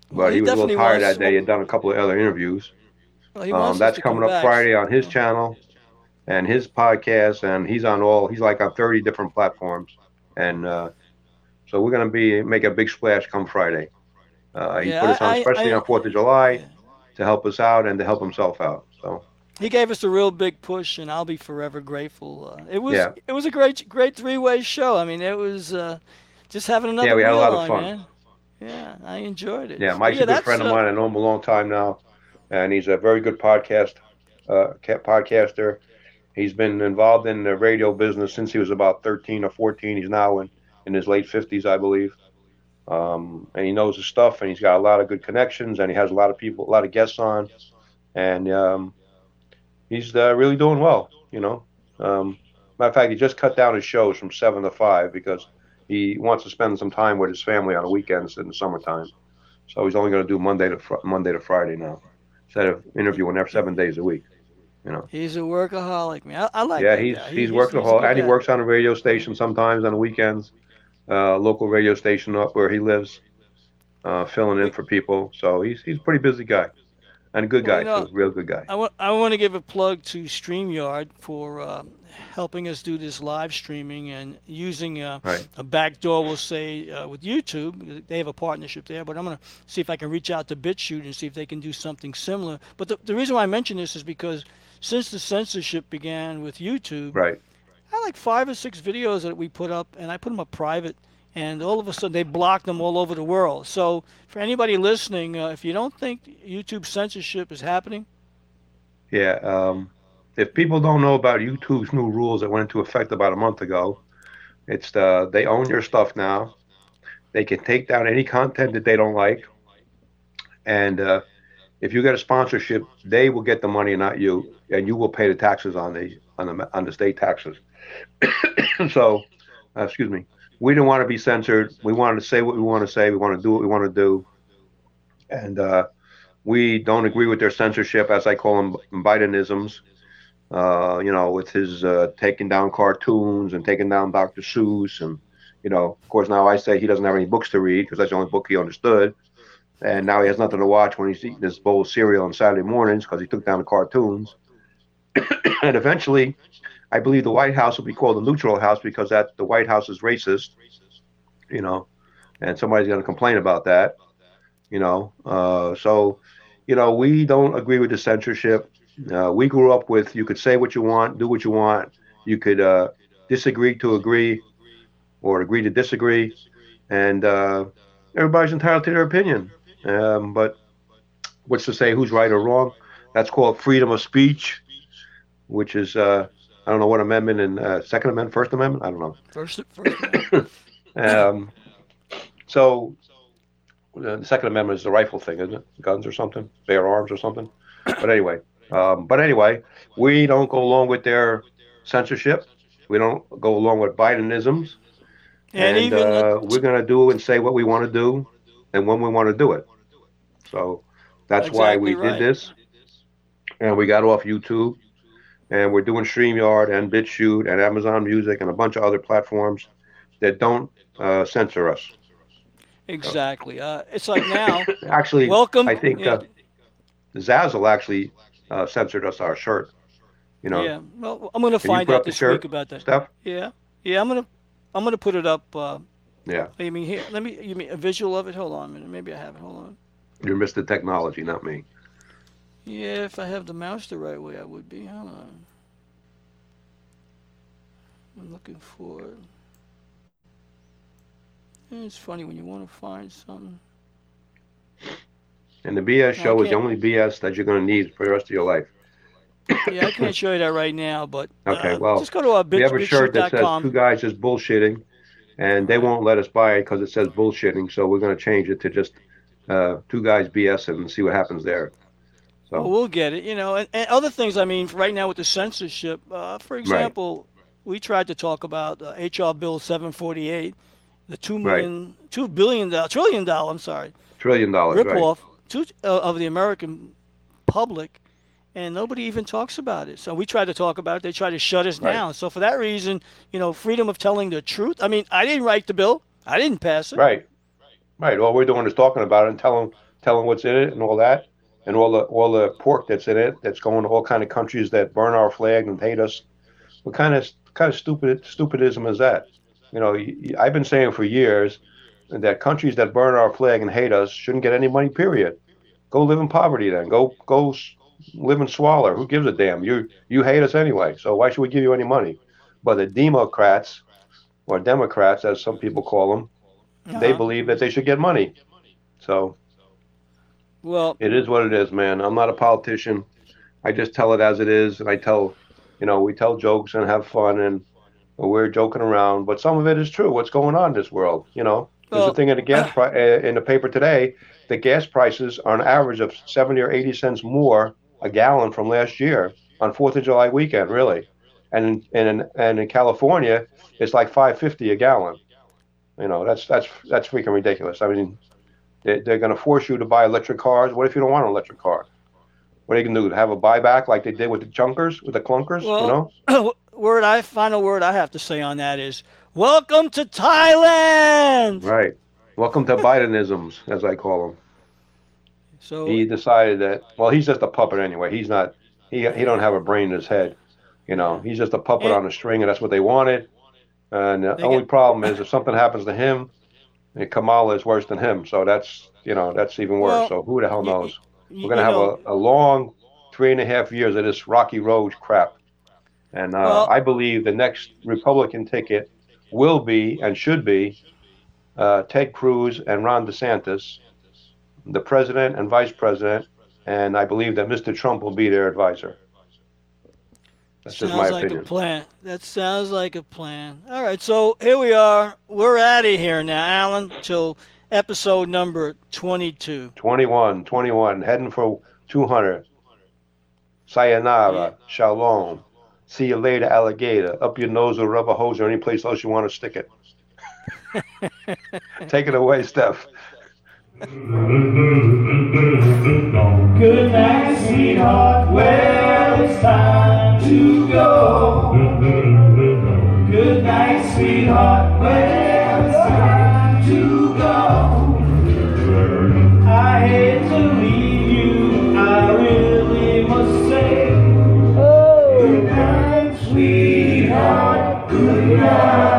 But Well, he he was a little tired that day. He had done a couple of other interviews. Well, he Um, that's coming up back. Friday on his channel and his podcast, and he's on all. He's like on 30 different platforms, and uh, so we're gonna be make a big splash come Friday. Uh, he Yeah, put us on I- especially I- on Fourth of July to help us out and to help himself out. So He gave us a real big push, and I'll be forever grateful. Uh, it was Yeah. it was a great great three way show. I mean, it was uh, just having another Yeah, we had a lot of fun. man. Yeah, I enjoyed it. yeah, Mike's yeah, a good friend of uh, mine. I know him a long time now, and he's a very good podcast uh, podcaster. He's been involved in the radio business since he was about 13 or 14. He's now in, in his late 50s, I believe. Um, and he knows his stuff, and he's got a lot of good connections, and he has a lot of people, a lot of guests on, and um, he's uh, really doing well. You know, um, matter of fact, he just cut down his shows from seven to five because he wants to spend some time with his family on the weekends in the summertime. So he's only going to do Monday to fr- Monday to Friday now, instead of interviewing every seven days a week. You know. He's a workaholic, man. I, I like. yeah, that he's he's He- working a hard, and he works on a radio station sometimes on the weekends, uh, local radio station up where he lives, uh, filling in for people. So he's he's a pretty busy guy, and a good Well, guy you know, real good guy. I want I want to give a plug to StreamYard for uh, helping us do this live streaming and using uh, Right. a backdoor, we'll say, uh, with YouTube. They have a partnership there, but I'm going to see if I can reach out to BitChute and see if they can do something similar. But the, the reason why I mention this is because since the censorship began with YouTube, Right. I had like five or six videos that we put up, and I put them up private, and all of a sudden they blocked them all over the world. So for anybody listening, uh, if you don't think YouTube censorship is happening, Yeah. Um, if people don't know about YouTube's new rules that went into effect about a month ago, it's the they own your stuff now. They can take down any content that they don't like, and uh, if you get a sponsorship, they will get the money, not you, and you will pay the taxes on the on the on the state taxes. [coughs] so, uh, excuse me, we didn't want to be censored. We wanted to say what we want to say. We want to do what we want to do, and uh, we don't agree with their censorship, as I call them, Bidenisms. Uh, you know, with his uh, taking down cartoons and taking down Dr. Seuss, and you know, of course, now I say he doesn't have any books to read because that's the only book he understood, and now he has nothing to watch when he's eating his bowl of cereal on Saturday mornings because he took down the cartoons. [coughs] and eventually, I believe the White House will be called the neutral house because that the White House is racist, you know, and somebody's going to complain about that, you know. Uh, so, you know, we don't agree with the censorship. Uh, we grew up with you could say what you want, do what you want. You could uh, disagree to agree, or agree to disagree, and uh, everybody's entitled to their opinion. Um, but what's to say who's right or wrong? That's called freedom of speech, which is uh, I don't know what amendment and uh, Second Amendment, First Amendment. I don't know. first, first [coughs] Um, so the Second Amendment is the rifle thing, isn't it? Guns or something, bear arms or something. But anyway, um, but anyway, we don't go along with their censorship. We don't go along with Bidenisms, and, and, even uh, we're going to do and say what we want to do, and when we want to do it. So that's why we right. did this, and we got off YouTube, and we're doing StreamYard and BitChute and Amazon Music and a bunch of other platforms that don't uh, censor us. exactly. Uh, it's like now. [coughs] Actually, welcome. I think yeah, uh, Zazzle actually uh, censored us our shirt. You know, yeah. Well, I'm gonna find out this week about that. stuff. Yeah, yeah. I'm gonna, I'm gonna put it up. Uh, Yeah, I mean, here. Let me. You mean a visual of it? Hold on a minute. Maybe I have it. Hold on. you're Mr. Technology, not me. Yeah, if I have the mouse the right way, I would be. Hold on. I'm looking for it. It's funny when you want to find something. And the BS show is the only BS that you're going to need for the rest of your life. Yeah, I can't show you that right now, but [coughs] Okay, uh, well, just go to our We have a shirt that says bitchute.com. two guys just bullshitting, and they won't let us buy it because it says bullshitting. So we're going to change it to just uh, two guys BSing and see what happens there. So Well, we'll get it, you know, and, and other things. I mean, right now with the censorship, uh, for example, we tried to talk about uh, H.R. Bill 748, the two Right. million, two billion dollar, trillion dollar. I'm sorry, Trillion dollars, rip right? to, uh, of the American public, and nobody even talks about it. So we tried to talk about it. They try to shut us Right. down. So for that reason, you know, freedom of telling the truth. I mean, I didn't write the bill. I didn't pass it. Right, right. All we're doing is talking about it and telling telling what's in it and all that, and all the all the pork that's in it that's going to all kind of countries that burn our flag and hate us. What kind of kind of stupid stupidism is that? You know, I've been saying for years that countries that burn our flag and hate us shouldn't get any money. Period. Go live in poverty then. Go go live in squalor. Who gives a damn? You you hate us anyway, so why should we give you any money? But the Democrats, or Democrats as some people call them, they Uh-huh. believe that they should get money. So Well, it is what it is, man. I'm not a politician. I just tell it as it is, and I tell, you know, we tell jokes and have fun, and we're joking around. But some of it is true. What's going on in this world? You know, there's Well- a thing in the gas pri- uh, in the paper today. The gas prices are an average of seventy or eighty cents more a gallon from last year on Fourth of July weekend, really. And and in, and in California, it's like five fifty a gallon. You know, that's that's that's freaking ridiculous. I mean, they, they're going to force you to buy electric cars. What if you don't want an electric car? What are you going to do? Have a buyback like they did with the chunkers, with the clunkers? you know, [clears throat] word I final word I have to say on that is welcome to Thailand. right? Welcome to [laughs] Bidenisms, as I call them. So He decided that. Well, he's just a puppet anyway. He's not. He he don't have a brain in his head. You know, he's just a puppet And- on a string, and that's what they wanted. And the only get- problem is if something happens to him, and Kamala is worse than him. So that's you know that's even worse. Well, so who the hell knows? We're gonna have know, a, a long three and a half years of this rocky road crap. And uh, Well- I believe the next Republican ticket will be and should be uh, Ted Cruz and Ron DeSantis, the president and vice president, and I believe that Mr. Trump will be their advisor. That's just sounds my like opinion. a plan. That sounds like a plan. All right, so here we are. We're out of here now, Alan, till episode number 22. 21, 21, heading for 200. Sayonara, shalom. See you later, alligator. Up your nose or rubber hose or any place else you want to stick it. [laughs] Take it away, Stef. Good night, sweetheart. Well, it's time to go. Good night, sweetheart. Well, it's time to go. I hate to leave you. I really must say. Oh. Good night, sweetheart. Good night.